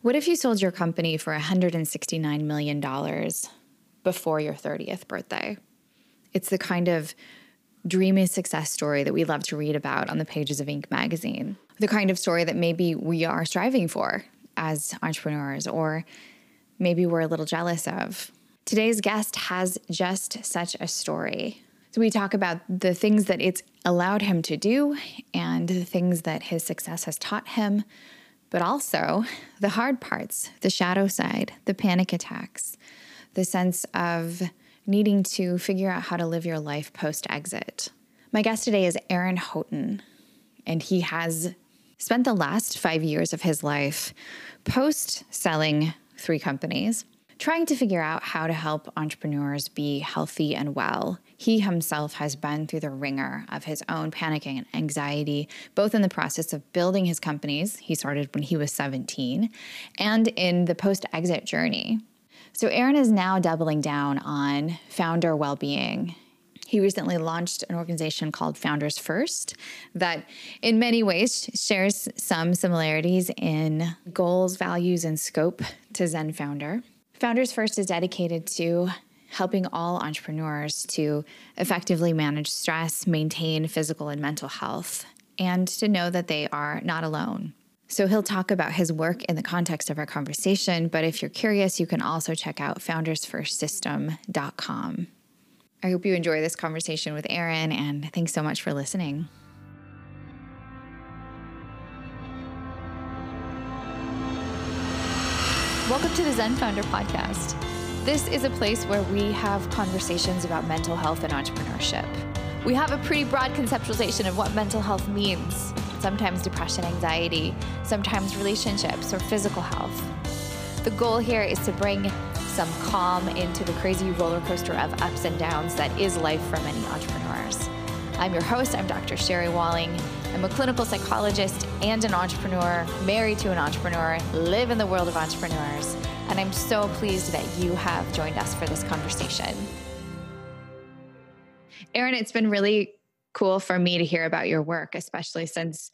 What if you sold your company for $169 million before your 30th birthday? It's the kind of dreamy success story that we love to read about on the pages of Inc. magazine. The kind of story that maybe we are striving for as entrepreneurs, or maybe we're a little jealous of. Today's guest has just such a story. So, we talk about the things that it's allowed him to do and the things that his success has taught him, but also the hard parts, the shadow side, the panic attacks, the sense of needing to figure out how to live your life post exit. My guest today is Aaron Houghton, and he has spent the last five years of his life post selling three companies trying to figure out how to help entrepreneurs be healthy and well. He himself has been through the ringer of his own panicking and anxiety, both in the process of building his companies, he started when he was 17, and in the post exit journey. So, Aaron is now doubling down on founder well being. He recently launched an organization called Founders First that, in many ways, shares some similarities in goals, values, and scope to Zen Founder. Founders First is dedicated to helping all entrepreneurs to effectively manage stress, maintain physical and mental health, and to know that they are not alone. So he'll talk about his work in the context of our conversation, but if you're curious, you can also check out foundersfirstsystem.com. I hope you enjoy this conversation with Aaron, and thanks so much for listening. Welcome to the Zen Founder Podcast. This is a place where we have conversations about mental health and entrepreneurship. We have a pretty broad conceptualization of what mental health means sometimes depression, anxiety, sometimes relationships or physical health. The goal here is to bring some calm into the crazy roller coaster of ups and downs that is life for many entrepreneurs. I'm your host, I'm Dr. Sherry Walling. I'm a clinical psychologist and an entrepreneur, married to an entrepreneur, live in the world of entrepreneurs, and I'm so pleased that you have joined us for this conversation. Aaron, it's been really cool for me to hear about your work, especially since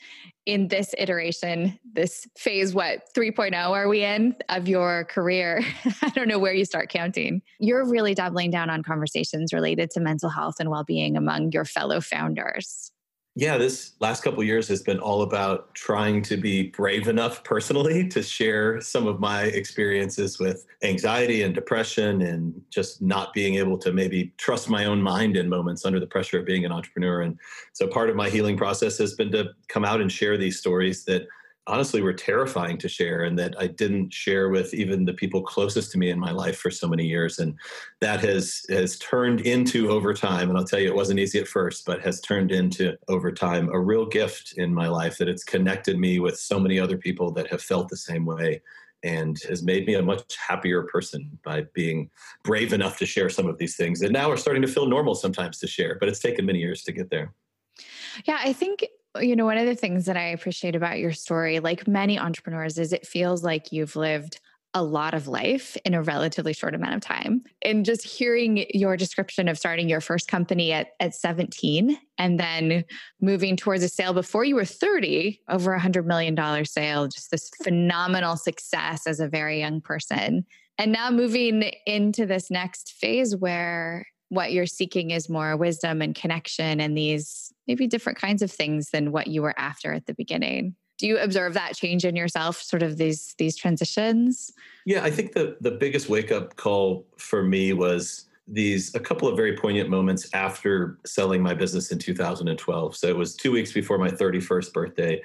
in this iteration, this phase, what, 3.0 are we in of your career? I don't know where you start counting. You're really doubling down on conversations related to mental health and well being among your fellow founders yeah, this last couple years has been all about trying to be brave enough personally to share some of my experiences with anxiety and depression and just not being able to maybe trust my own mind in moments under the pressure of being an entrepreneur. And so part of my healing process has been to come out and share these stories that honestly were terrifying to share and that I didn't share with even the people closest to me in my life for so many years. And that has has turned into over time and I'll tell you it wasn't easy at first but has turned into over time a real gift in my life that it's connected me with so many other people that have felt the same way and has made me a much happier person by being brave enough to share some of these things and now we're starting to feel normal sometimes to share but it's taken many years to get there. Yeah i think you know, one of the things that I appreciate about your story, like many entrepreneurs, is it feels like you've lived a lot of life in a relatively short amount of time. And just hearing your description of starting your first company at, at 17 and then moving towards a sale before you were 30, over a $100 million sale, just this phenomenal success as a very young person. And now moving into this next phase where what you're seeking is more wisdom and connection and these maybe different kinds of things than what you were after at the beginning. Do you observe that change in yourself sort of these these transitions? Yeah i think the the biggest wake up call for me was these a couple of very poignant moments after selling my business in 2012 so it was 2 weeks before my 31st birthday.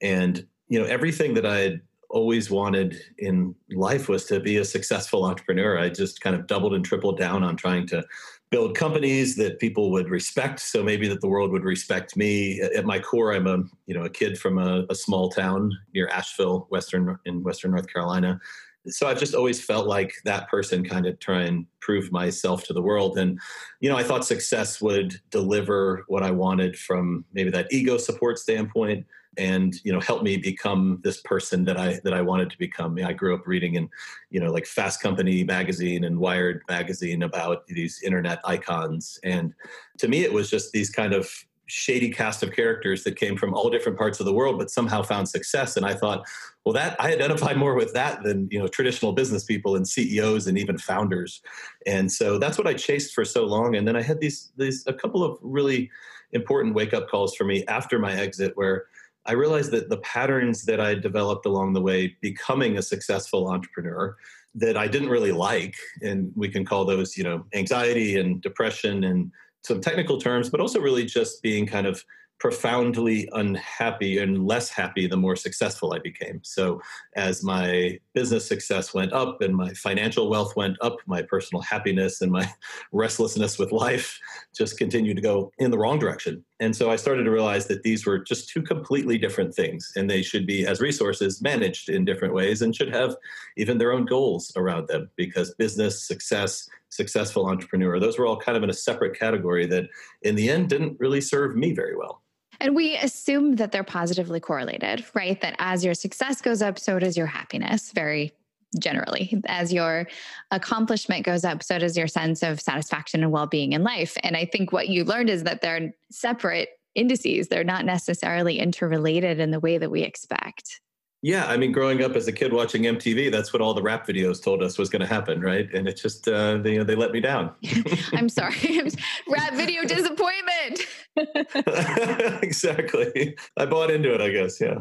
And you know everything that i had always wanted in life was to be a successful entrepreneur. I just kind of doubled and tripled down on trying to build companies that people would respect. So maybe that the world would respect me. At my core i'm a you know a kid from a, a, small town near asheville western in western north carolina. So i've just always felt like that person kind of try and prove myself to the world. And you know i thought success would deliver what i wanted from maybe that ego support standpoint and you know help me become this person that I that I wanted to become. I grew up reading in you know like Fast Company magazine and Wired magazine about these internet icons, and to me it was just these kind of shady cast of characters that came from all different parts of the world but somehow found success. And i thought well that i identify more with that than you know traditional business people and ceos and even founders. And so that's what i chased for so long. And then i had these these a couple of really important wake up calls for me after my exit where I realized that the patterns that I developed along the way becoming a successful entrepreneur that I didn't really like, and we can call those, you know, anxiety and depression and some technical terms, but also really just being kind of profoundly unhappy and less happy the more successful I became. So, as my business success went up and my financial wealth went up, my personal happiness and my restlessness with life just continued to go in the wrong direction. And so I started to realize that these were just two completely different things, and they should be, as resources, managed in different ways and should have even their own goals around them because business, success, successful entrepreneur, those were all kind of in a separate category that in the end didn't really serve me very well. And we assume that they're positively correlated, right? That as your success goes up, so does your happiness, very generally. As your accomplishment goes up, so does your sense of satisfaction and well being in life. And I think what you learned is that they're separate indices, they're not necessarily interrelated in the way that we expect. Yeah, I mean, growing up as a kid watching MTV, that's what all the rap videos told us was going to happen, right? And it just uh, they, you know, they let me down. I'm sorry, rap video disappointment. exactly. I bought into it, I guess. Yeah.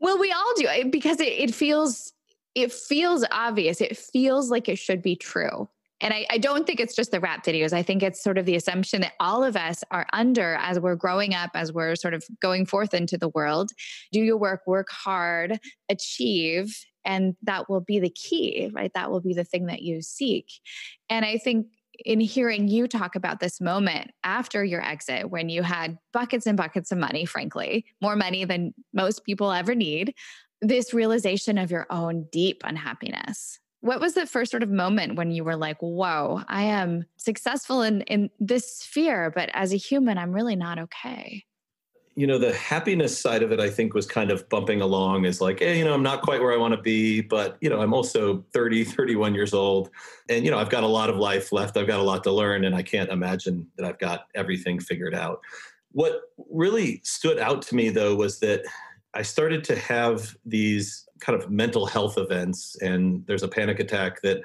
well, we all do because it, it feels it feels obvious. It feels like it should be true. And I, I, don't think it's just the rap videos. I think it's sort of the assumption that all of us are under as we're growing up, as we're sort of going forth into the world. Do your work, work hard, achieve, and that will be the key, right? That will be the thing that you seek. And I think in hearing you talk about this moment after your exit, when you had buckets and buckets of money, frankly, more money than most people ever need, this realization of your own deep unhappiness what was the first sort of moment when you were like, whoa, I am successful in, in this sphere, but as a human, I'm really not okay? You know, the happiness side of it, I think, was kind of bumping along as like, hey, you know, I'm not quite where I want to be, but, you know, I'm also 30, 31 years old. And, you know, I've got a lot of life left. I've got a lot to learn, and I can't imagine that I've got everything figured out. What really stood out to me, though, was that I started to have these kind of mental health events. And there's a panic attack that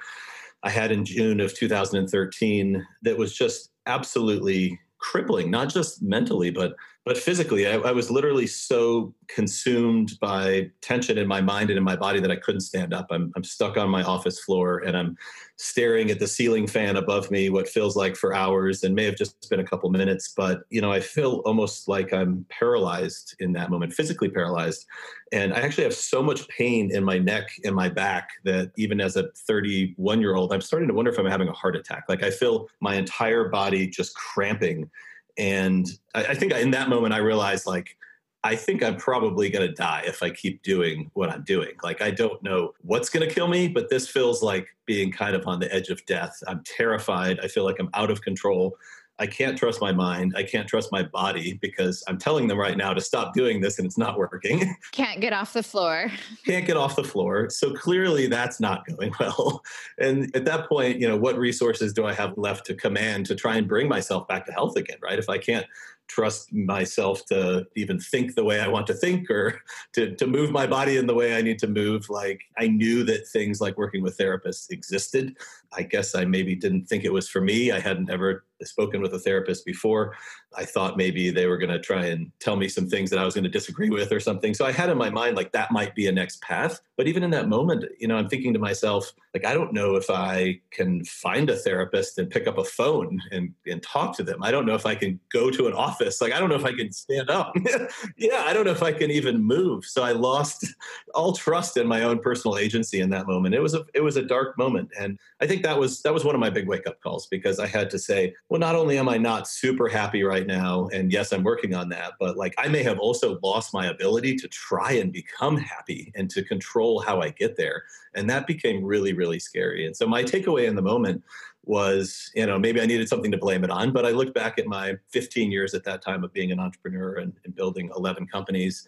I had in June of 2013 that was just absolutely crippling, not just mentally, but but physically. I, I, was literally so consumed by tension in my mind and in my body that I couldn't stand up. I'm, I'm stuck on my office floor and I'm staring at the ceiling fan above me, what feels like for hours and may have just been a couple minutes. But, you know, I feel almost like I'm paralyzed in that moment, physically paralyzed. And I actually have so much pain in my neck and my back that even as a 31 year old, I'm starting to wonder if I'm having a heart attack. Like I feel my entire body just cramping and I, I think in that moment I realized like I think I'm probably going to die if I keep doing what I'm doing. Like, I don't know what's going to kill me, but this feels like being kind of on the edge of death. I'm terrified. I feel like I'm out of control. I can't trust my mind. I can't trust my body because I'm telling them right now to stop doing this and it's not working. Can't get off the floor. can't get off the floor. So clearly that's not going well. And at that point, you know, what resources do I have left to command to try and bring myself back to health again, right? If I can't trust myself to even think the way I want to think or to, to move my body in the way I need to move. Like I knew that things like working with therapists existed. I guess I maybe didn't think it was for me. I hadn't ever spoken with a therapist before. I thought maybe they were going to try and tell me some things that I was going to disagree with or something. So I had in my mind like that might be a next path. But even in that moment, you know, I'm thinking to myself, like, I don't know if I can find a therapist and pick up a phone and, and talk to them. I don't know if I can go to an office. Like, I don't know if I can stand up. yeah, I don't know if I can even move. So I lost all trust in my own personal agency in that moment. It was a it was a dark moment. And I think that was that was one of my big wake up calls because I had to say, well, not only am I not super happy right now, and yes, I'm working on that, but like I may have also lost my ability to try and become happy and to control how I get there. And that became really, really scary. And so my takeaway in the moment was, you know, maybe I needed something to blame it on, but I looked back at my 15 years at that time of being an entrepreneur and, and building 11 companies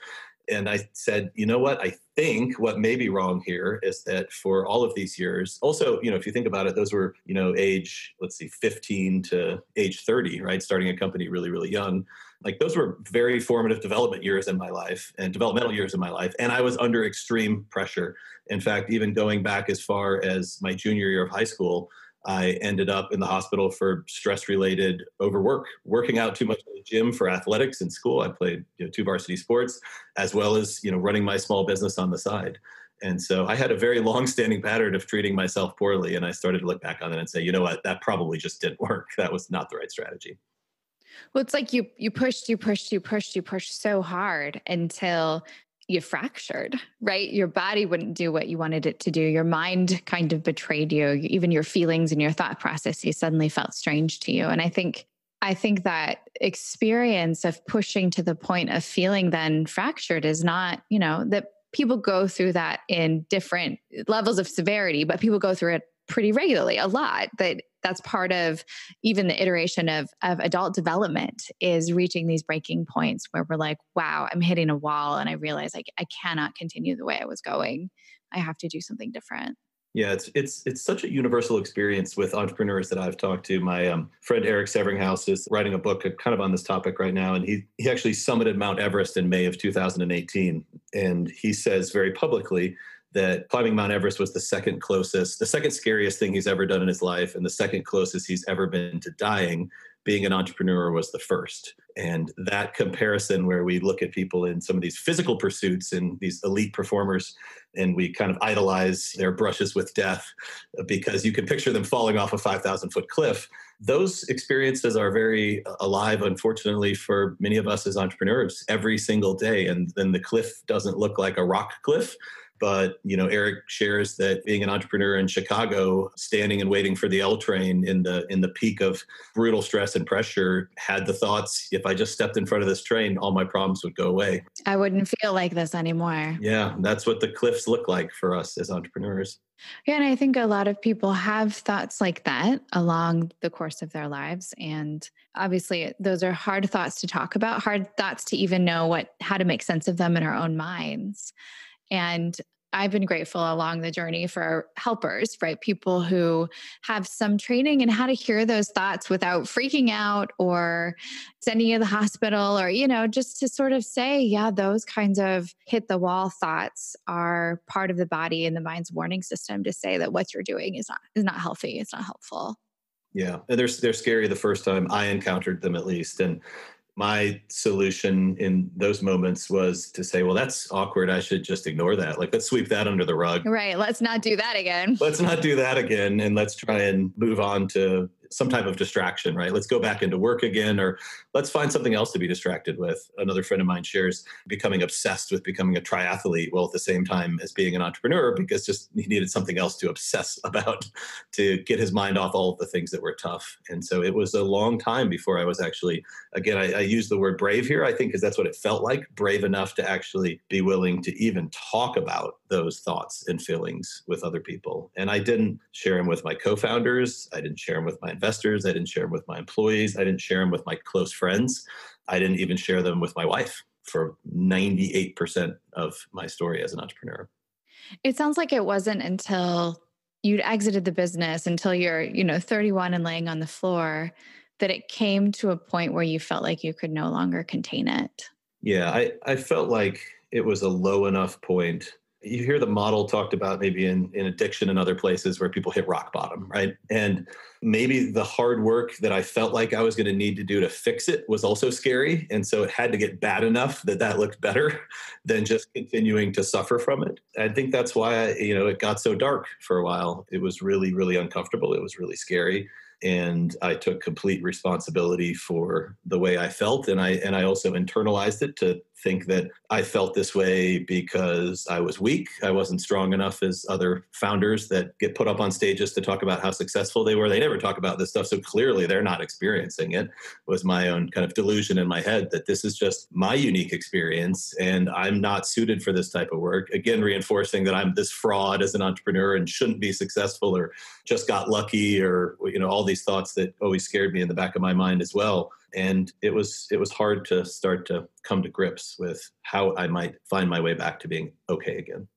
And I said, you know what? I think what may be wrong here is that for all of these years, also, you know, if you think about it, those were, you know, age, let's see, 15 to age 30, right? Starting a company really, really young. Like those were very formative development years in my life and developmental years in my life. And I was under extreme pressure. In fact, even going back as far as my junior year of high school, I ended up in the hospital for stress related overwork, working out too much in the gym for athletics in school. I played you know, two varsity sports, as well as you know running my small business on the side. And so I had a very long standing pattern of treating myself poorly. And I started to look back on it and say, you know what, that probably just didn't work. That was not the right strategy. Well, it's like you you pushed, you pushed, you pushed, you pushed so hard until you fractured, right? Your body wouldn't do what you wanted it to do. Your mind kind of betrayed you. Even your feelings and your thought processes suddenly felt strange to you. And I think I think that experience of pushing to the point of feeling then fractured is not, you know, that people go through that in different levels of severity, but people go through it pretty regularly, a lot. That that's part of even the iteration of of adult development is reaching these breaking points where we're like, wow, I'm hitting a wall and I realize like I cannot continue the way I was going. I have to do something different. Yeah, it's it's it's such a universal experience with entrepreneurs that I've talked to. My um, friend Erik Severinghaus is writing a book uh, kind of on this topic right now, and he he actually summited Mount Everest in May of 2018, and he says very publicly that climbing Mount Everest was the second closest, the second scariest thing he's ever done in his life, and the second closest he's ever been to dying. Being an entrepreneur was the first. And that comparison, where we look at people in some of these physical pursuits and these elite performers, and we kind of idolize their brushes with death because you can picture them falling off a 5,000 foot cliff. Those experiences are very uh, alive, unfortunately, for many of us as entrepreneurs every single day. And then the cliff doesn't look like a rock cliff but you know erik shares that being an entrepreneur in chicago standing and waiting for the l train in the in the peak of brutal stress and pressure had the thoughts if i just stepped in front of this train all my problems would go away i wouldn't feel like this anymore yeah that's what the cliffs look like for us as entrepreneurs yeah, and I think a lot of people have thoughts like that along the course of their lives. And obviously, those are hard thoughts to talk about, hard thoughts to even know what how to make sense of them in our own minds. And I've been grateful along the journey for helpers, right? People who have some training in how to hear those thoughts without freaking out or sending you to the hospital or, you know, just to sort of say, yeah, those kinds of hit the wall thoughts are part of the body and the mind's warning system to say that what you're doing is not is not healthy, it's not helpful. Yeah, and they're they're scary the first time I encountered them at least, and my solution in those moments was to say, well, that's awkward. I should just ignore that. Like, let's sweep that under the rug. Right. Let's not do that again. Let's not do that again. And let's try and move on to some type of distraction, right? Let's go back into work again, or let's find something else to be distracted with. Another friend of mine shares becoming obsessed with becoming a triathlete while at the same time as being an entrepreneur because just he needed something else to obsess about to get his mind off all of the things that were tough. And so it was a long time before I was actually, again, I, I use the word brave here, I think, because that's what it felt like brave enough to actually be willing to even talk about those thoughts and feelings with other people. And I didn't share them with my co founders, I didn't share them with my investors. I didn't share them with my employees. I didn't share them with my close friends. I didn't even share them with my wife for 98% of my story as an entrepreneur. It sounds like it wasn't until you'd exited the business until you're, you know, 31 and laying on the floor that it came to a point where you felt like you could no longer contain it. Yeah, I, I felt like it was a low enough point you hear the model talked about maybe in, in addiction and other places where people hit rock bottom, right? And maybe the hard work that I felt like I was going to need to do to fix it was also scary. And so it had to get bad enough that that looked better than just continuing to suffer from it. I think that's why, I, you know, it got so dark for a while. It was really, really uncomfortable. It was really scary and I took complete responsibility for the way I felt and I and I also internalized it to think that I felt this way because I was weak. I wasn't strong enough as other founders that get put up on stages to talk about how successful they were. They never talk about this stuff. So clearly they're not experiencing it. it was my own kind of delusion in my head that this is just my unique experience and I'm not suited for this type of work. Again, reinforcing that I'm this fraud as an entrepreneur and shouldn't be successful or just got lucky or, you know, all these thoughts that always scared me in the back of my mind as well and it was it was hard to start to come to grips with how I might find my way back to being okay again.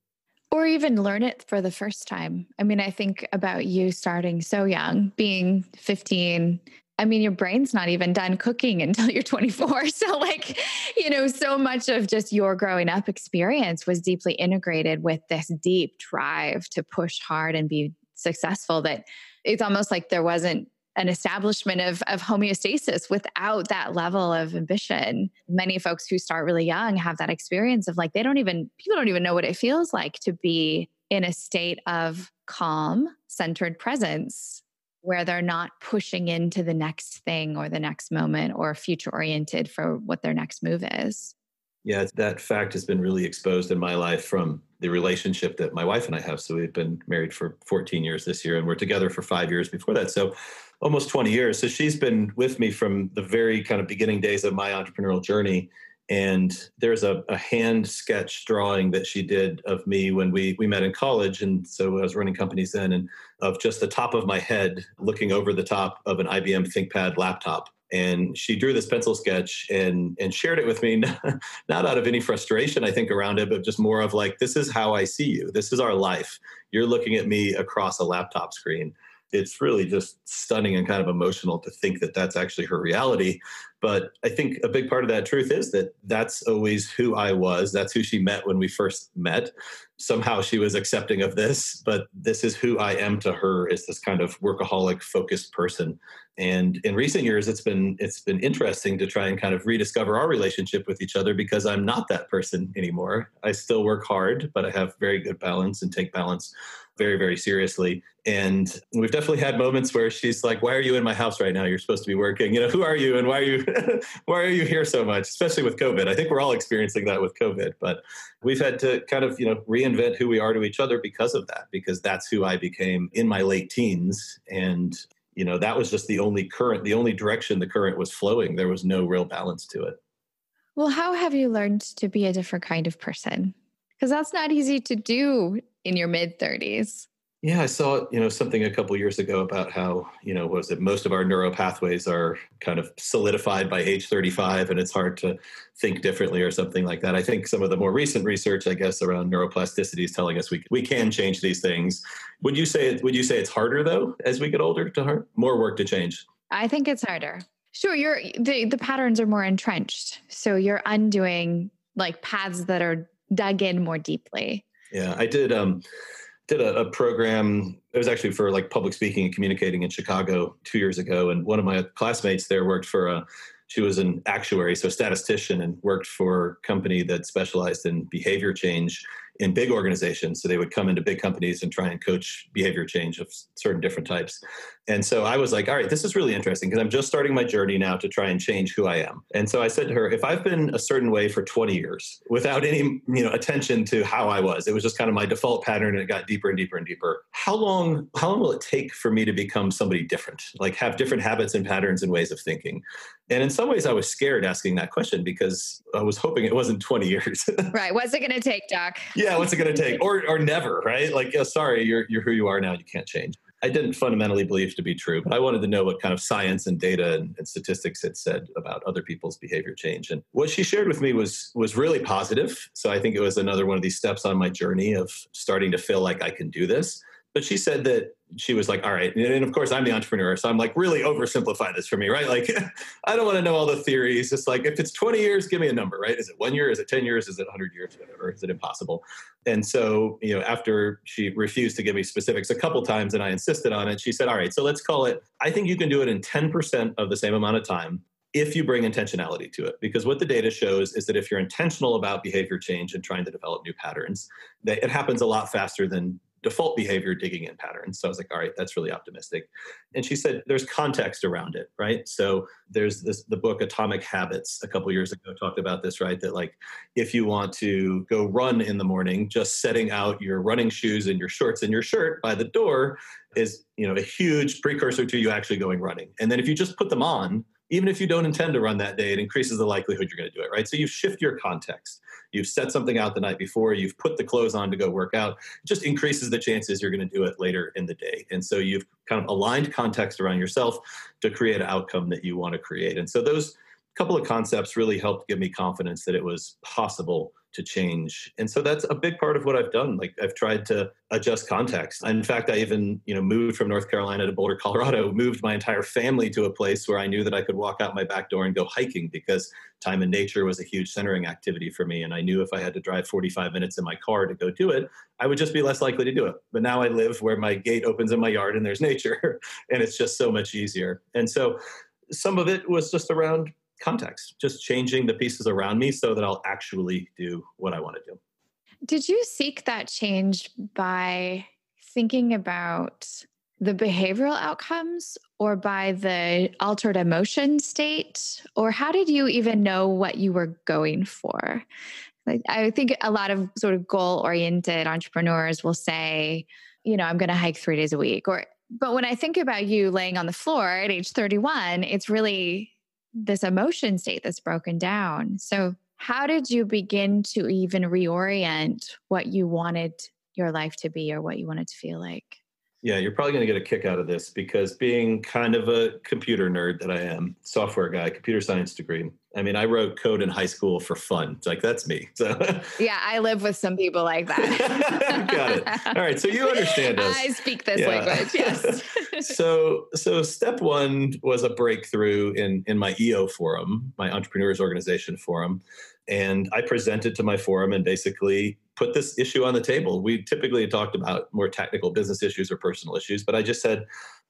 Or even learn it for the first time. I mean, I think about you starting so young, being 15, I mean, your brain's not even done cooking until you're 24. So, like, you know, so much of just your growing up experience was deeply integrated with this deep drive to push hard and be successful that it's almost like there wasn't an establishment of, of homeostasis without that level of ambition. Many folks who start really young have that experience of like, they don't even, people don't even know what it feels like to be in a state of calm, centered presence where they're not pushing into the next thing or the next moment or future oriented for what their next move is. Yeah, that fact has been really exposed in my life from the relationship that my wife and I have. So we've been married for 14 years this year and we're together for five years before that. So almost 20 years. So she's been with me from the very kind of beginning days of my entrepreneurial journey. And there's a, a, hand sketch drawing that she did of me when we we met in college. And so i was running companies then and of just the top of my head looking over the top of an ibm thinkpad laptop. And she drew this pencil sketch and and shared it with me not out of any frustration i think around it but just more of like this is how i see you. This is our life. You're looking at me across a laptop screen it's really just stunning and kind of emotional to think that that's actually her reality. But I think a big part of that truth is that that's always who I was. That's who she met when we first met. Somehow she was accepting of this, but this is who I am to her is this kind of workaholic focused person. And in recent years it's been it's been interesting to try and kind of rediscover our relationship with each other because I'm not that person anymore. I still work hard, but I have very good balance and take balance very, very seriously. And we've definitely had moments where she's like, "Why are you in my house right now? You're supposed to be working. You know, who are you, and why are you, why are you here so much?" Especially with COVID. I think we're all experiencing that with COVID. But we've had to kind of, you know, reinvent who we are to each other because of that. Because that's who I became in my late teens, and you know, that was just the only current, the only direction the current was flowing. There was no real balance to it. Well, how have you learned to be a different kind of person? Because that's not easy to do in your mid 30s. Yeah, I saw you know something a couple years ago about how you know was it most of our neural pathways are kind of solidified by age 35, and it's hard to think differently or something like that. I think some of the more recent research, I guess, around neuroplasticity is telling us we we can change these things. Would you say would you say it's harder though as we get older to hard, more work to change? I think it's harder. Sure, you're the the patterns are more entrenched, so you're undoing like paths that are dug in more deeply. Yeah, I did. Um, did a, a, program. It was actually for like public speaking and communicating in Chicago two years ago, and one of my classmates there worked for a. She was an actuary, so a statistician, and worked for a company that specialized in behavior change in big organizations. So they would come into big companies and try and coach behavior change of certain different types. And so I was like, all right, this is really interesting because I'm just starting my journey now to try and change who I am. And so I said to her, if I've been a certain way for 20 years without any, you know, attention to how I was, it was just kind of my default pattern and it got deeper and deeper and deeper. How long how long will it take for me to become somebody different? Like have different habits and patterns and ways of thinking? And in some ways I was scared asking that question because I was hoping it wasn't 20 years. right. What's it going to take, Doc? yeah, what's it going to take? Or or never, right? Like, oh, sorry, you're you're who you are now. You can't change. I didn't fundamentally believe to be true, but I wanted to know what kind of science and data and, and, statistics had said about other people's behavior change. And what she shared with me was was really positive. So I think it was another one of these steps on my journey of starting to feel like I can do this. But she said that she was like, all right. And of course, I'm the entrepreneur. So I'm like, really oversimplify this for me, right? Like, I don't want to know all the theories. It's like, if it's 20 years, give me a number, right? Is it one year? Is it 10 years? Is it 100 years? Whatever. Is it impossible? And so, you know, after she refused to give me specifics a couple times and I insisted on it, she said, all right, so let's call it, I think you can do it in 10% of the same amount of time if you bring intentionality to it because what the data shows is that if you're intentional about behavior change and trying to develop new patterns that it happens a lot faster than default behavior digging in patterns. So I was like, all right, that's really optimistic. And she said, there's context around it, right? So there's this the book Atomic Habits a couple years ago talked about this, right? That like if you want to go run in the morning, just setting out your running shoes and your shorts and your shirt by the door is, you know, a huge precursor to you actually going running. And then if you just put them on even if you don't intend to run that day, it increases the likelihood you're going to do it, right? So you shift your context. You've set something out the night before, you've put the clothes on to go work out. It just increases the chances you're going to do it later in the day. And so you've kind of aligned context around yourself to create an outcome that you want to create. And so those couple of concepts really helped give me confidence that it was possible to change. And so that's a big part of what I've done. Like I've tried to adjust context. In fact, I even, you know, moved from North Carolina to Boulder, Colorado, moved my entire family to a place where I knew that I could walk out my back door and go hiking because time in nature was a huge centering activity for me. And I knew if I had to drive 45 minutes in my car to go do it, I would just be less likely to do it. But now I live where my gate opens in my yard and there's nature and it's just so much easier. And so some of it was just around context, just changing the pieces around me so that I'll actually do what I want to do. Did you seek that change by thinking about the behavioral outcomes or by the altered emotion state? Or how did you even know what you were going for? I think a lot of sort of goal oriented entrepreneurs will say, you know, I'm going to hike three days a week. Or, but when I think about you laying on the floor at age 31, it's really this emotion state that's broken down. So, how did you begin to even reorient what you wanted your life to be or what you wanted to feel like? Yeah, you're probably going to get a kick out of this because being kind of a computer nerd that I am, software guy, computer science degree. I mean, I wrote code in high school for fun. It's like that's me. So Yeah, I live with some people like that. Got it. All right, so you understand us. I speak this yeah. language. Yes. so, so step 1 was a breakthrough in in my EO forum, my entrepreneurs organization forum, and I presented to my forum and basically put this issue on the table. We typically talked about more technical business issues or personal issues, but I just said,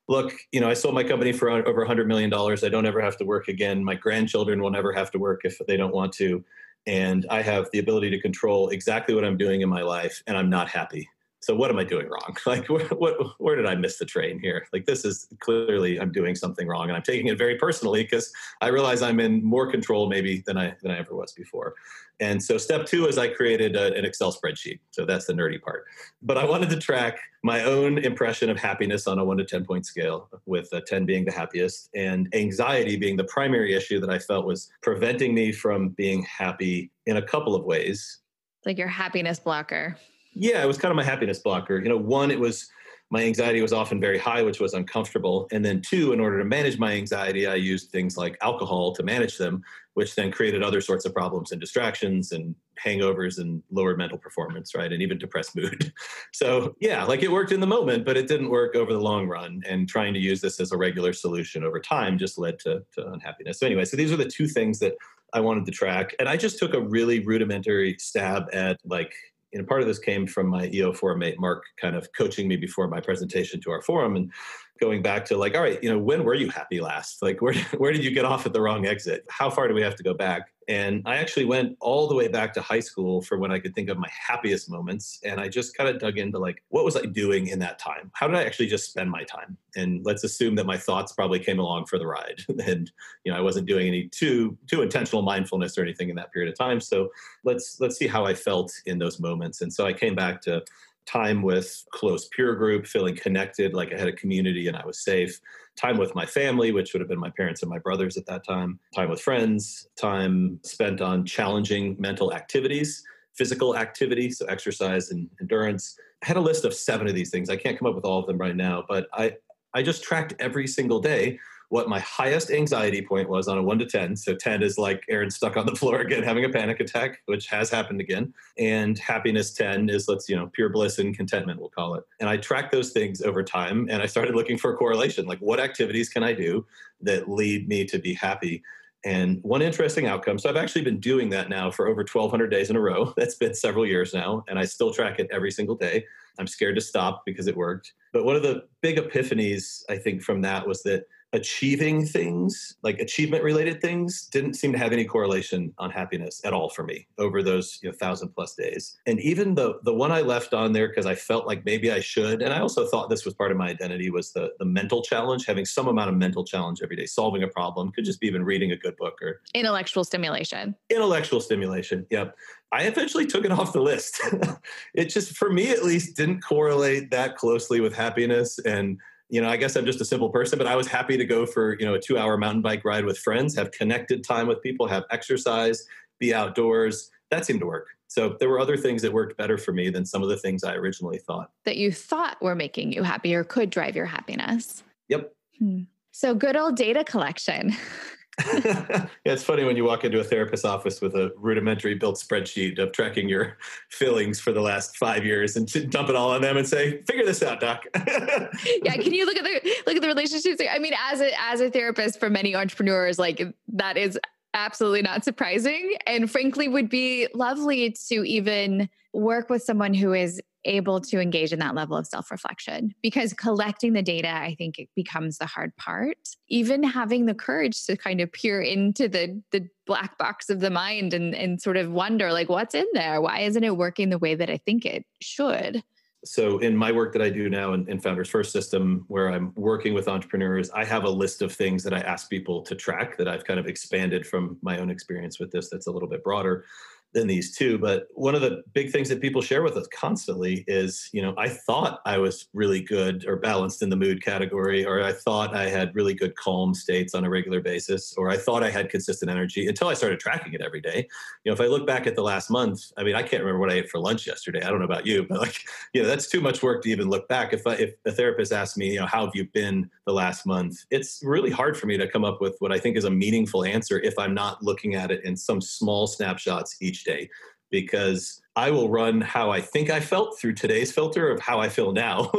look, you know, I sold my company for over $100 million. I don't ever have to work again. My grandchildren will never have to work if they don't want to. And I have the ability to control exactly what I'm doing in my life, and I'm not happy so what am I doing wrong? Like, what, what, where did I miss the train here? Like, this is clearly I'm doing something wrong, and I'm taking it very personally because I realize I'm in more control maybe than I than I ever was before. And so, step two is I created a, an Excel spreadsheet. So that's the nerdy part. But I wanted to track my own impression of happiness on a one to ten point scale, with ten being the happiest, and anxiety being the primary issue that I felt was preventing me from being happy in a couple of ways. Like your happiness blocker yeah, it was kind of my happiness blocker. You know, one, it was my anxiety was often very high, which was uncomfortable. And then two, in order to manage my anxiety, I used things like alcohol to manage them, which then created other sorts of problems and distractions and hangovers and lower mental performance, right? And even depressed mood. So yeah, like it worked in the moment, but it didn't work over the long run. And trying to use this as a regular solution over time just led to, to unhappiness. So anyway, so these are the two things that I wanted to track. And I just took a really rudimentary stab at like and part of this came from my EO4 mate Mark kind of coaching me before my presentation to our forum and going back to like, all right, you know, when were you happy last? Like, where where did you get off at the wrong exit? How far do we have to go back? And I actually went all the way back to high school for when I could think of my happiest moments. And I just kind of dug into like, what was I doing in that time? How did I actually just spend my time? And let's assume that my thoughts probably came along for the ride. and you know, I wasn't doing any too too intentional mindfulness or anything in that period of time. So let's let's see how I felt in those moments. And so I came back to time with close peer group, feeling connected, like I had a community and I was safe, time with my family, which would have been my parents and my brothers at that time, time with friends, time spent on challenging mental activities, physical activity, so exercise and endurance. I had a list of seven of these things. I can't come up with all of them right now, but I, I just tracked every single day what my highest anxiety point was on a one to 10. So 10 is like Aaron stuck on the floor again, having a panic attack, which has happened again. And happiness 10 is let's, you know, pure bliss and contentment, we'll call it. And I tracked those things over time and I started looking for a correlation. Like, what activities can I do that lead me to be happy? And one interesting outcome, so I've actually been doing that now for over 1,200 days in a row. That's been several years now, and I still track it every single day. I'm scared to stop because it worked. But one of the big epiphanies, I think, from that was that achieving things, like achievement related things, didn't seem to have any correlation on happiness at all for me over those you know, thousand plus days. And even the the one I left on there because I felt like maybe I should, and I also thought this was part of my identity was the the mental challenge, having some amount of mental challenge every day, solving a problem, could just be even reading a good book or intellectual stimulation. Intellectual stimulation. Yep. I eventually took it off the list. it just, for me at least, didn't correlate that closely with happiness. And you know, I guess I'm just a simple person, but I was happy to go for, you know, a two hour mountain bike ride with friends, have connected time with people, have exercise, be outdoors. That seemed to work. So there were other things that worked better for me than some of the things I originally thought. That you thought were making you happy or could drive your happiness. Yep. Hmm. So good old data collection. yeah, it's funny when you walk into a therapist's office with a rudimentary built spreadsheet of tracking your fillings for the last five years and dump it all on them and say, "Figure this out, doc." yeah, can you look at the look at the relationships? I mean, as a as a therapist for many entrepreneurs, like that is absolutely not surprising, and frankly, would be lovely to even work with someone who is able to engage in that level of self reflection because collecting the data, I think it becomes the hard part. Even having the courage to kind of peer into the, the black box of the mind and, and sort of wonder, like, what's in there? Why isn't it working the way that I think it should? so in my work that i do now in, in, founders first system where i'm working with entrepreneurs i have a list of things that i ask people to track that i've kind of expanded from my own experience with this that's a little bit broader than these two. But one of the big things that people share with us constantly is, you know, I thought I was really good or balanced in the mood category, or I thought I had really good calm states on a regular basis, or I thought I had consistent energy until I started tracking it every day. You know, if I look back at the last month, I mean, I can't remember what I ate for lunch yesterday. I don't know about you, but like, you know, that's too much work to even look back. If I, if a therapist asks me, you know, how have you been the last month? It's really hard for me to come up with what I think is a meaningful answer if I'm not looking at it in some small snapshots each day because I will run how I think I felt through today's filter of how I feel now,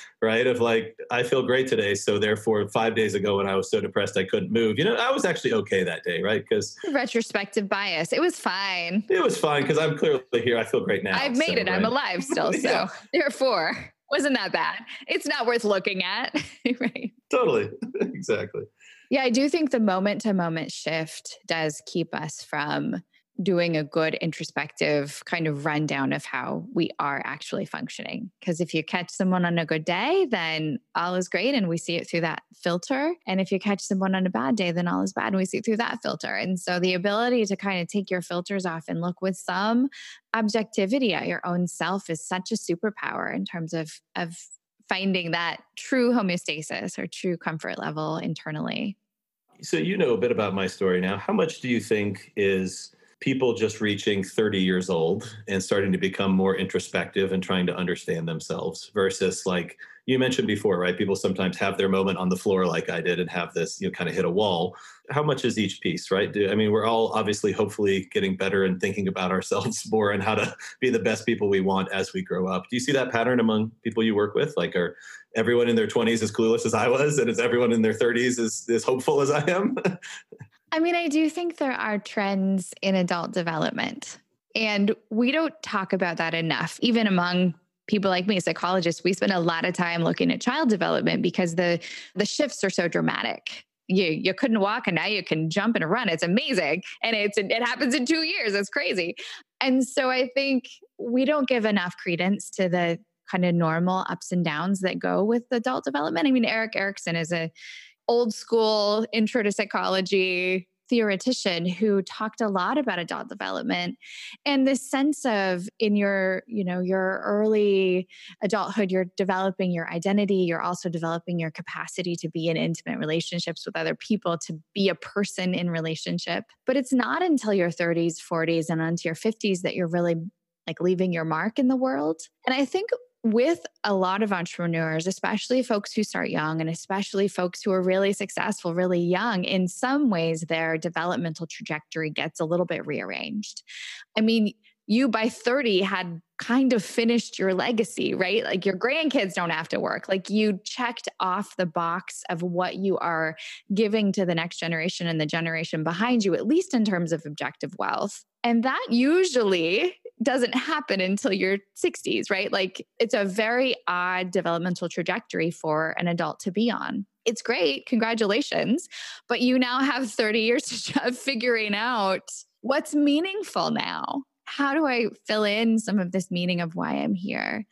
right? Of like, I feel great today. So therefore, five days ago when I was so depressed I couldn't move, you know, I was actually okay that day, right? Because retrospective bias, it was fine. It was fine because I'm clearly here. I feel great now. I've made so, it. Right? I'm alive still. So yeah. therefore, wasn't that bad. It's not worth looking at, right? Totally. exactly. Yeah, I do think the moment to moment shift does keep us from doing a good introspective kind of rundown of how we are actually functioning. Because if you catch someone on a good day, then all is great and we see it through that filter. And if you catch someone on a bad day, then all is bad and we see it through that filter. And so the ability to kind of take your filters off and look with some objectivity at your own self is such a superpower in terms of, of finding that true homeostasis or true comfort level internally. So, you know a bit about my story now. How much do you think is people just reaching 30 years old and starting to become more introspective and trying to understand themselves versus like you mentioned before right? People sometimes have their moment on the floor like i did and have this you know kind of hit a wall. How much is each piece right? Do, i mean we're all obviously hopefully getting better and thinking about ourselves more and how to be the best people we want as we grow up. Do you see that pattern among people you work with? Like are everyone in their 20s as clueless as i was and is everyone in their 30s as, as hopeful as i am I mean, I do think there are trends in adult development, and we don't talk about that enough, even among people like me psychologists we spend a lot of time looking at child development because the the shifts are so dramatic. You you couldn't walk and now you can jump and run. It's amazing. And it's it happens in 2 years. It's crazy. And so i think we don't give enough credence to the kind of normal ups and downs that go with adult development. I mean erik erikson is a old school intro to psychology theoretician who talked a lot about adult development and this sense of in your you know your early adulthood you're developing your identity you're also developing your capacity to be in intimate relationships with other people to be a person in relationship. But it's not until your 30s 40s and onto your 50s that you're really like leaving your mark in the world. And i think with a lot of entrepreneurs, especially folks who start young and especially folks who are really successful really young, in some ways their developmental trajectory gets a little bit rearranged. I mean, you by 30 had kind of finished your legacy, right? Like your grandkids don't have to work. Like you checked off the box of what you are giving to the next generation and the generation behind you, at least in terms of objective wealth. And that usually doesn't happen until your 60s, right? Like it's a very odd developmental trajectory for an adult to be on. It's great, congratulations, but you now have 30 years of figuring out what's meaningful now. How do I fill in some of this meaning of why I'm here?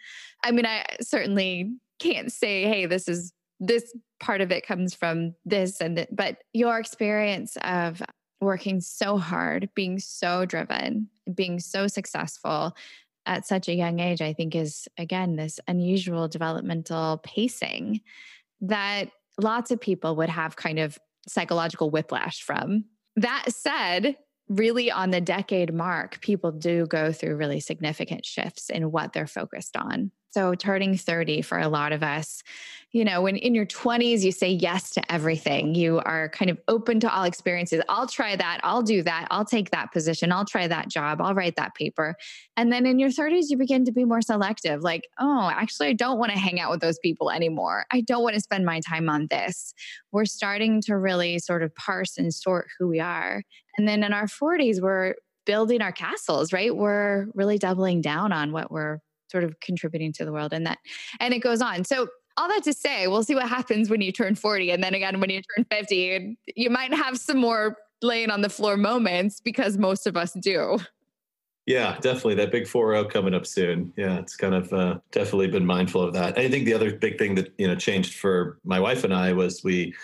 I mean, I certainly can't say, hey, this is this part of it comes from this and but your experience of working so hard, being so driven, being so successful at such a young age, I think is again this unusual developmental pacing that lots of people would have kind of psychological whiplash from. That said, really on the decade mark, people do go through really significant shifts in what they're focused on. So, turning 30 for a lot of us, you know, when in your 20s, you say yes to everything. You are kind of open to all experiences. I'll try that. I'll do that. I'll take that position. I'll try that job. I'll write that paper. And then in your 30s, you begin to be more selective like, oh, actually, I don't want to hang out with those people anymore. I don't want to spend my time on this. We're starting to really sort of parse and sort who we are. And then in our 40s, we're building our castles, right? We're really doubling down on what we're sort of contributing to the world and that and it goes on so all that to say we'll see what happens when you turn 40 and then again when you turn 50 you might have some more laying on the floor moments because most of us do yeah, definitely. That big 4 coming up soon. Yeah, it's kind of uh, definitely been mindful of that. I think the other big thing that, you know, changed for my wife and I was we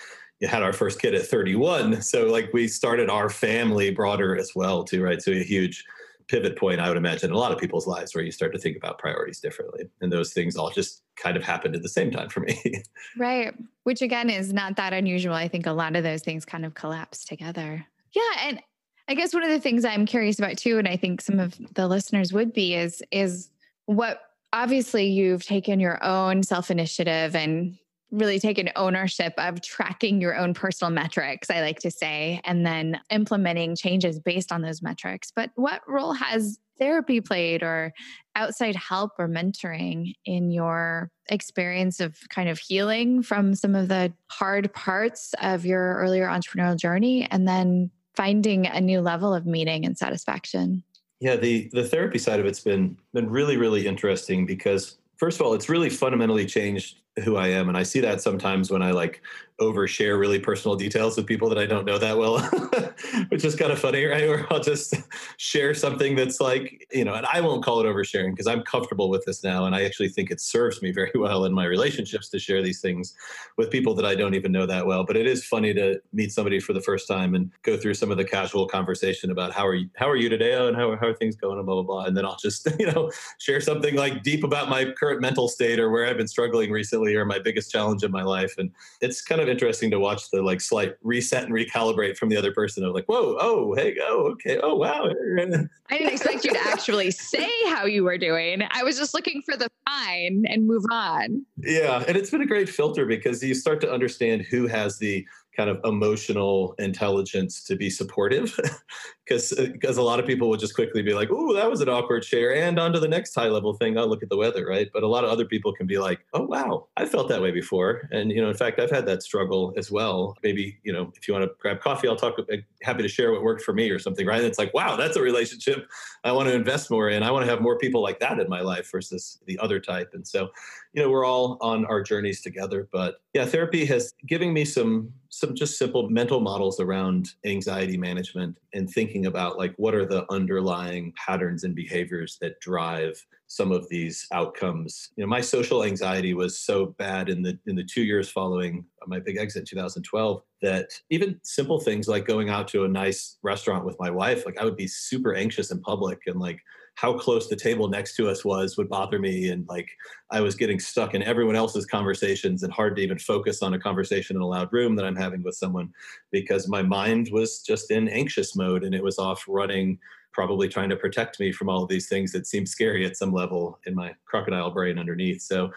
had our first kid at 31. So like we started our family broader as well too, right? So a huge pivot point, I would imagine, in a lot of people's lives where you start to think about priorities differently. And those things all just kind of happened at the same time for me. right. Which again is not that unusual. I think a lot of those things kind of collapse together. Yeah. And I guess one of the things I'm curious about too, and I think some of the listeners would be is is what obviously you've taken your own self-initiative and really taken ownership of tracking your own personal metrics, I like to say, and then implementing changes based on those metrics. But what role has therapy played or outside help or mentoring in your experience of kind of healing from some of the hard parts of your earlier entrepreneurial journey and then finding a new level of meaning and satisfaction? Yeah, the the therapy side of it's been been really really interesting because first of all, it's really fundamentally changed who I am. And I see that sometimes when I like overshare really personal details with people that I don't know that well, which is kind of funny, right? Or I'll just share something that's like, you know, and I won't call it oversharing because I'm comfortable with this now. And I actually think it serves me very well in my relationships to share these things with people that I don't even know that well. But it is funny to meet somebody for the first time and go through some of the casual conversation about how are you, how are you today? Oh, and how, how are things going? And blah, blah, blah. And then I'll just, you know, share something like deep about my current mental state or where I've been struggling recently or my biggest challenge in my life. And it's kind of interesting to watch the like slight reset and recalibrate from the other person of like, whoa, oh, hey, oh, okay, oh, wow. I didn't expect you to actually say how you were doing. I was just looking for the fine and move on. Yeah. And it's been a great filter because you start to understand who has the kind of emotional intelligence to be supportive because because uh, a lot of people would just quickly be like oh that was an awkward share and on to the next high level thing i'll look at the weather right? But a lot of other people can be like oh wow i felt that way before and you know in fact i've had that struggle as well. Maybe you know if you want to grab coffee i'll talk uh, happy to share what worked for me or something right? And it's like wow that's a relationship i want to invest more in. I want to have more people like that in my life versus the other type. And so you know we're all on our journeys together but yeah therapy has given me some some just simple mental models around anxiety management and thinking about like what are the underlying patterns and behaviors that drive some of these outcomes? You know my social anxiety was so bad in the in the 2 years following my big exit in 2012 that even simple things like going out to a nice restaurant with my wife like i would be super anxious in public and like how close the table next to us was would bother me. And like i was getting stuck in everyone else's conversations and hard to even focus on a conversation in a loud room that i'm having with someone because my mind was just in anxious mode and it was off running probably trying to protect me from all of these things that seemed scary at some level in my crocodile brain underneath. So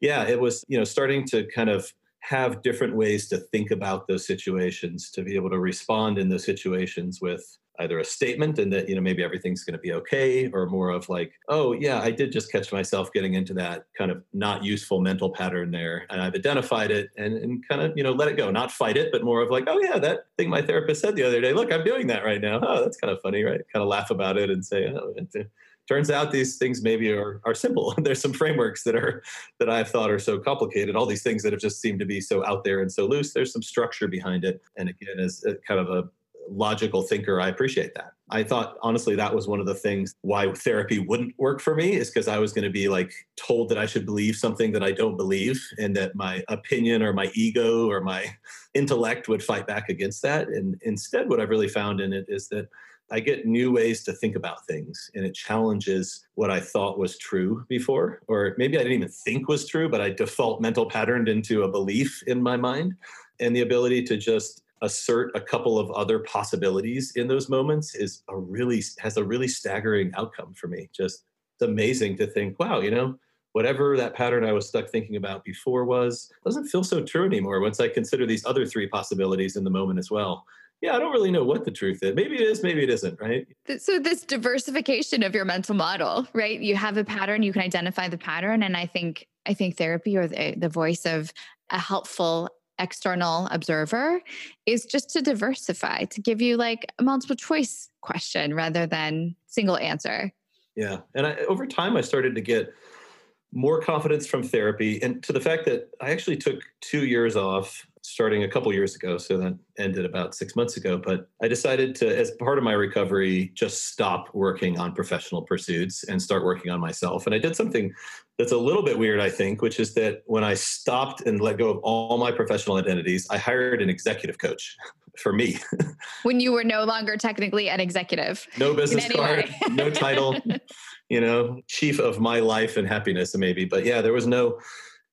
yeah it was you know starting to kind of have different ways to think about those situations to be able to respond in those situations with either a statement and that you know maybe everything's going to be okay or more of like oh yeah i did just catch myself getting into that kind of not useful mental pattern there and i've identified it and, and kind of you know let it go not fight it but more of like oh yeah that thing my therapist said the other day look i'm doing that right now. Oh that's kind of funny right? Kind of laugh about it and say oh it uh, turns out these things maybe are, are simple. There's some frameworks that are that i've thought are so complicated all these things that have just seemed to be so out there and so loose there's some structure behind it and again as uh, kind of a logical thinker, I appreciate that. I thought honestly that was one of the things why therapy wouldn't work for me is because I was going to be like told that I should believe something that I don't believe and that my opinion or my ego or my intellect would fight back against that. And instead, what I've really found in it is that I get new ways to think about things and it challenges what I thought was true before, or maybe I didn't even think was true, but I default mental patterned into a belief in my mind. And the ability to just assert a couple of other possibilities in those moments is a really has a really staggering outcome for me. Just it's amazing to think, wow, you know, whatever that pattern I was stuck thinking about before was doesn't feel so true anymore once I consider these other three possibilities in the moment as well yeah, I don't really know what the truth is. Maybe it is, maybe it isn't, right? So, this diversification of your mental model, right? You have a pattern, you can identify the pattern. And I think, I think therapy or the, the voice of a helpful external observer is just to diversify, to give you like a multiple choice question rather than single answer. Yeah. And I, over time, I started to get more confidence from therapy and to the fact that I actually took two years off starting a couple years ago. So that ended about six months ago. But I decided to, as part of my recovery, just stop working on professional pursuits and start working on myself. And I did something that's a little bit weird, I think, which is that when I stopped and let go of all my professional identities, I hired an executive coach for me. when you were no longer technically an executive. No business card, no title, you know, chief of my life and happiness, maybe. But yeah, there was no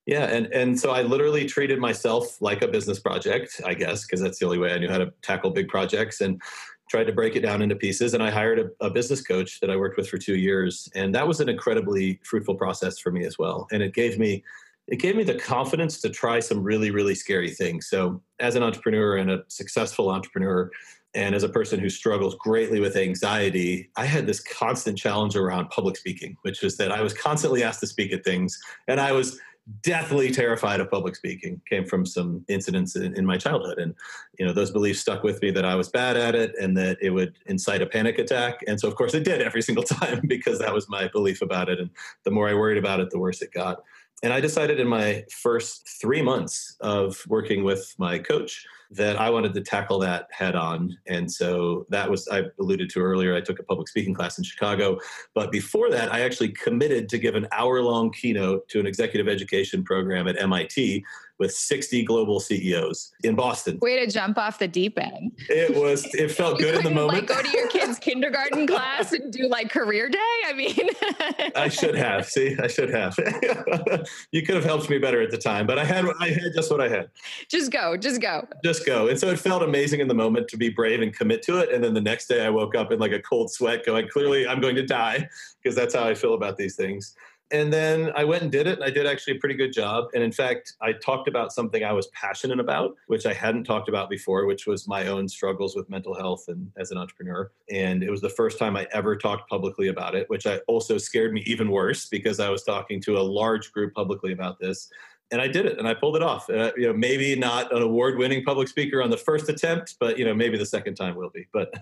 yeah, and and so I literally treated myself like a business project, I guess, because that's the only way I knew how to tackle big projects and tried to break it down into pieces. And I hired a, a business coach that I worked with for two years, and that was an incredibly fruitful process for me as well. And it gave me it gave me the confidence to try some really really scary things. So as an entrepreneur and a successful entrepreneur, and as a person who struggles greatly with anxiety, I had this constant challenge around public speaking, which was that I was constantly asked to speak at things, and I was deathly terrified of public speaking. Came from some incidents in, in, my childhood. And you know those beliefs stuck with me that i was bad at it and that it would incite a panic attack. And so of course it did every single time because that was my belief about it. And the more i worried about it the worse it got. And i decided in my first three months of working with my coach that I wanted to tackle that head on. And so that was, I alluded to earlier, I took a public speaking class in Chicago. But before that, I actually committed to give an hour long keynote to an executive education program at MIT with 60 global CEOs in Boston. Way to jump off the deep end. It was, it felt good in the moment. Like go to your kid's kindergarten class and do like career day. I mean, I should have. See, I should have. you could have helped me better at the time, but I had, I had just what I had. Just go, just go. Just go. And so it felt amazing in the moment to be brave and commit to it. And then the next day I woke up in like a cold sweat going, clearly I'm going to die because that's how I feel about these things and then I went and did it. And I did actually a pretty good job. And in fact, I talked about something I was passionate about, which I hadn't talked about before, which was my own struggles with mental health and as an entrepreneur. And it was the first time I ever talked publicly about it, which I also scared me even worse because I was talking to a large group publicly about this. And I did it, and I pulled it off. Uh, you know, maybe not an award-winning public speaker on the first attempt, but you know, maybe the second time will be. But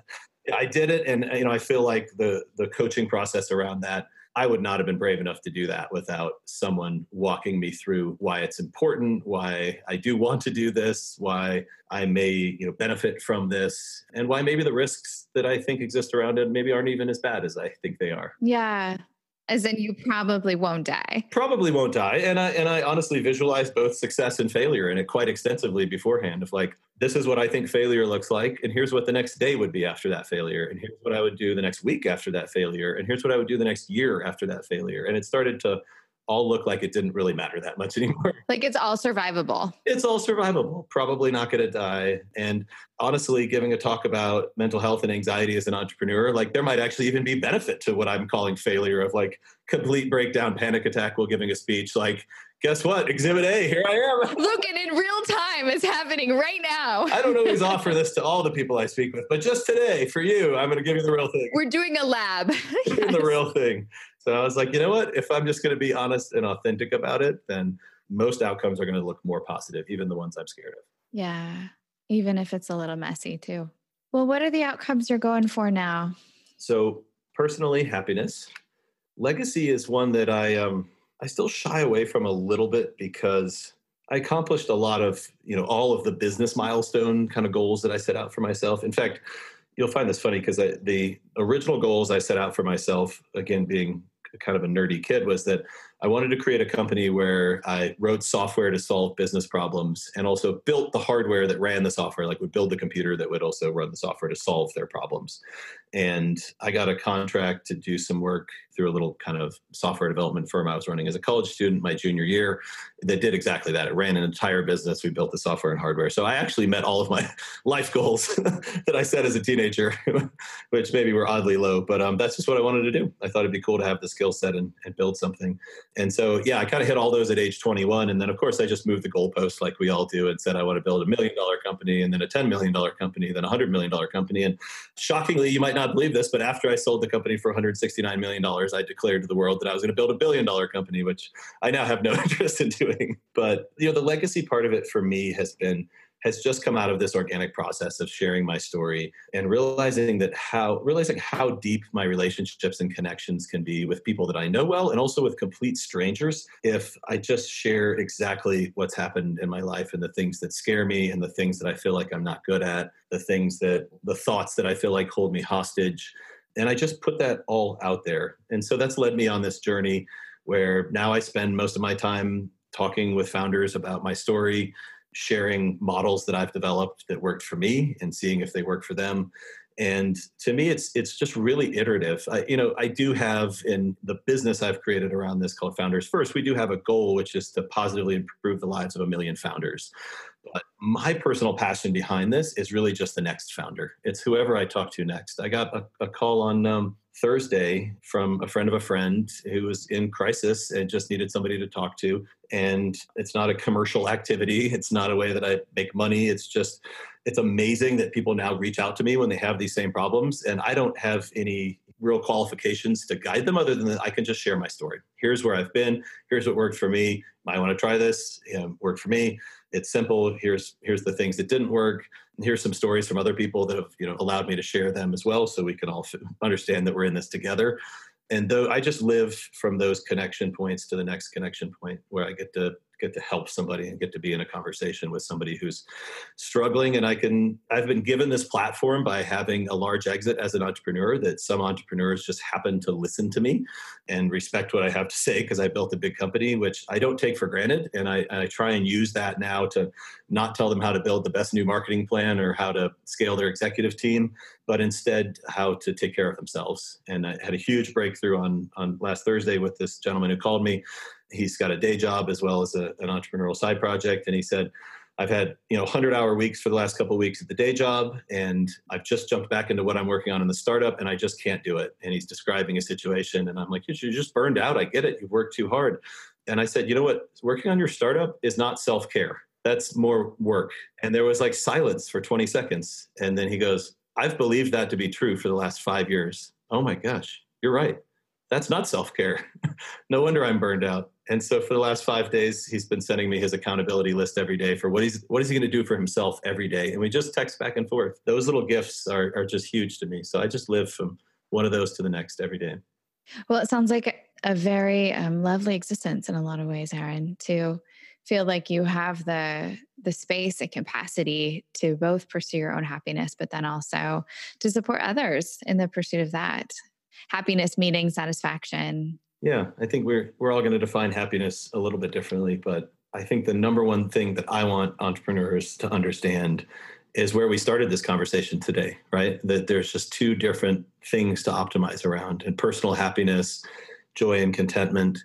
I did it, and you know, I feel like the the coaching process around that I would not have been brave enough to do that without someone walking me through why it's important, why I do want to do this, why I may, you know, benefit from this, and why maybe the risks that I think exist around it maybe aren't even as bad as I think they are. Yeah. As in, you probably won't die. Probably won't die, and I and I honestly visualize both success and failure in it quite extensively beforehand. Of like, this is what I think failure looks like, and here's what the next day would be after that failure, and here's what I would do the next week after that failure, and here's what I would do the next year after that failure. And it started to all look like it didn't really matter that much anymore. Like it's all survivable. It's all survivable. Probably not going to die. And honestly, giving a talk about mental health and anxiety as an entrepreneur, like there might actually even be benefit to what I'm calling failure of like complete breakdown, panic attack while giving a speech. Like, guess what? Exhibit A, here I am. Look, and in real time, it's happening right now. I don't always offer this to all the people I speak with, but just today for you, I'm going to give you the real thing. We're doing a lab. yes. The real thing. So I was like, you know what? If I'm just going to be honest and authentic about it, then most outcomes are going to look more positive, even the ones I'm scared of. Yeah. Even if it's a little messy too. Well, what are the outcomes you're going for now? So, personally, happiness. Legacy is one that I um I still shy away from a little bit because I accomplished a lot of, you know, all of the business milestone kind of goals that I set out for myself. In fact, you'll find this funny because the original goals I set out for myself, again, being kind of a nerdy kid was that I wanted to create a company where I wrote software to solve business problems and also built the hardware that ran the software, like would build the computer that would also run the software to solve their problems. And I got a contract to do some work through a little kind of software development firm I was running as a college student my junior year that did exactly that. It ran an entire business. We built the software and hardware. So I actually met all of my life goals that I set as a teenager, which maybe were oddly low, but um, that's just what I wanted to do. I thought it'd be cool to have the skill set and, and build something. And so, yeah, I kind of hit all those at age 21. And then, of course, I just moved the goalpost like we all do and said, I want to build a million dollar company and then a $10 million company, then a $100 million company. And shockingly, you might not believe this, but after I sold the company for $169 million, I declared to the world that I was going to build a billion dollar company, which I now have no interest in doing. But you know, the legacy part of it for me has been has just come out of this organic process of sharing my story and realizing that how realizing how deep my relationships and connections can be with people that I know well and also with complete strangers if I just share exactly what's happened in my life and the things that scare me and the things that I feel like I'm not good at, the things that the thoughts that I feel like hold me hostage and I just put that all out there. And so that's led me on this journey where now I spend most of my time talking with founders about my story, sharing models that I've developed that worked for me and seeing if they work for them. And to me, it's it's just really iterative. I, you know, I do have in the business I've created around this called Founders First. We do have a goal, which is to positively improve the lives of a million founders. But my personal passion behind this is really just the next founder. It's whoever I talk to next. I got a, a call on um, Thursday from a friend of a friend who was in crisis and just needed somebody to talk to. And it's not a commercial activity. It's not a way that I make money. It's just, it's amazing that people now reach out to me when they have these same problems. And I don't have any real qualifications to guide them other than that I can just share my story. Here's where I've been. Here's what worked for me. Might want to try this. You worked for me it's simple. Here's here's the things that didn't work. Here's some stories from other people that have you know allowed me to share them as well so we can all understand that we're in this together. And though i just live from those connection points to the next connection point where i get to get to help somebody and get to be in a conversation with somebody who's struggling. And i can i've been given this platform by having a large exit as an entrepreneur that some entrepreneurs just happen to listen to me and respect what i have to say because i built a big company which i don't take for granted. And I, I try and use that now to not tell them how to build the best new marketing plan or how to scale their executive team but instead how to take care of themselves. And i had a huge breakthrough on on last thursday with this gentleman who called me he's got a day job as well as a, an entrepreneurial side project. And he said i've had you know 100 hour weeks for the last couple of weeks at the day job and i've just jumped back into what i'm working on in the startup and i just can't do it. And he's describing a situation and i'm like you're just burned out. I get it. You've worked too hard. And i said you know what? Working on your startup is not self-care. That's more work. And there was like silence for 20 seconds. And then he goes i've believed that to be true for the last five years. Oh my gosh you're right. That's not self-care. No wonder i'm burned out and so for the last five days he's been sending me his accountability list every day for what he's what is he going to do for himself every day. And we just text back and forth. Those little gifts are, are just huge to me. So i just live from one of those to the next every day. Well it sounds like a very um, lovely existence in a lot of ways aaron to feel like you have the the space and capacity to both pursue your own happiness but then also to support others in the pursuit of that. Happiness meaning satisfaction yeah, I think we're we're all going to define happiness a little bit differently, but I think the number one thing that I want entrepreneurs to understand is where we started this conversation today, right? That there's just two different things to optimize around and personal happiness, joy and contentment,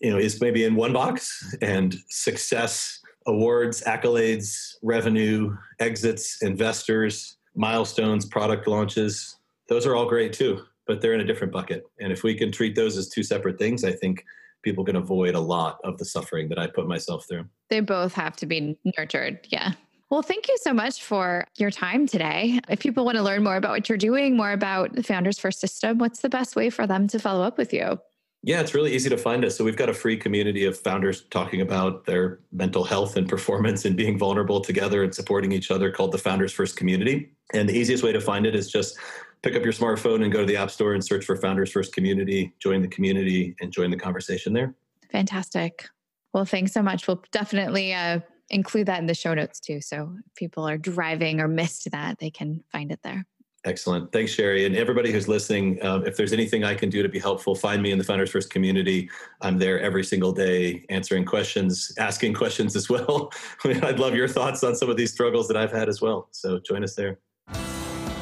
you know, is maybe in one box and success, awards, accolades, revenue, exits, investors, milestones, product launches, those are all great too but they're in a different bucket. And if we can treat those as two separate things, I think people can avoid a lot of the suffering that I put myself through. They both have to be nurtured. Yeah. Well, thank you so much for your time today. If people want to learn more about what you're doing, more about the Founders First System, what's the best way for them to follow up with you? Yeah, it's really easy to find us. So we've got a free community of founders talking about their mental health and performance and being vulnerable together and supporting each other called the Founders First Community. And the easiest way to find it is just pick up your smartphone and go to the App Store and search for Founders First Community, join the community, and join the conversation there. Fantastic. Well, thanks so much. We'll definitely uh, include that in the show notes too. So if people are driving or missed that, they can find it there. Excellent. Thanks, Sherry. And everybody who's listening, um, if there's anything I can do to be helpful, find me in the Founders First community. I'm there every single day answering questions, asking questions as well. I'd love your thoughts on some of these struggles that I've had as well. So join us there.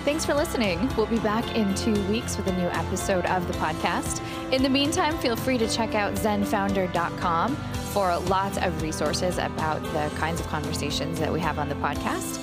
Thanks for listening. We'll be back in two weeks with a new episode of the podcast. In the meantime, feel free to check out zenfounder.com for lots of resources about the kinds of conversations that we have on the podcast.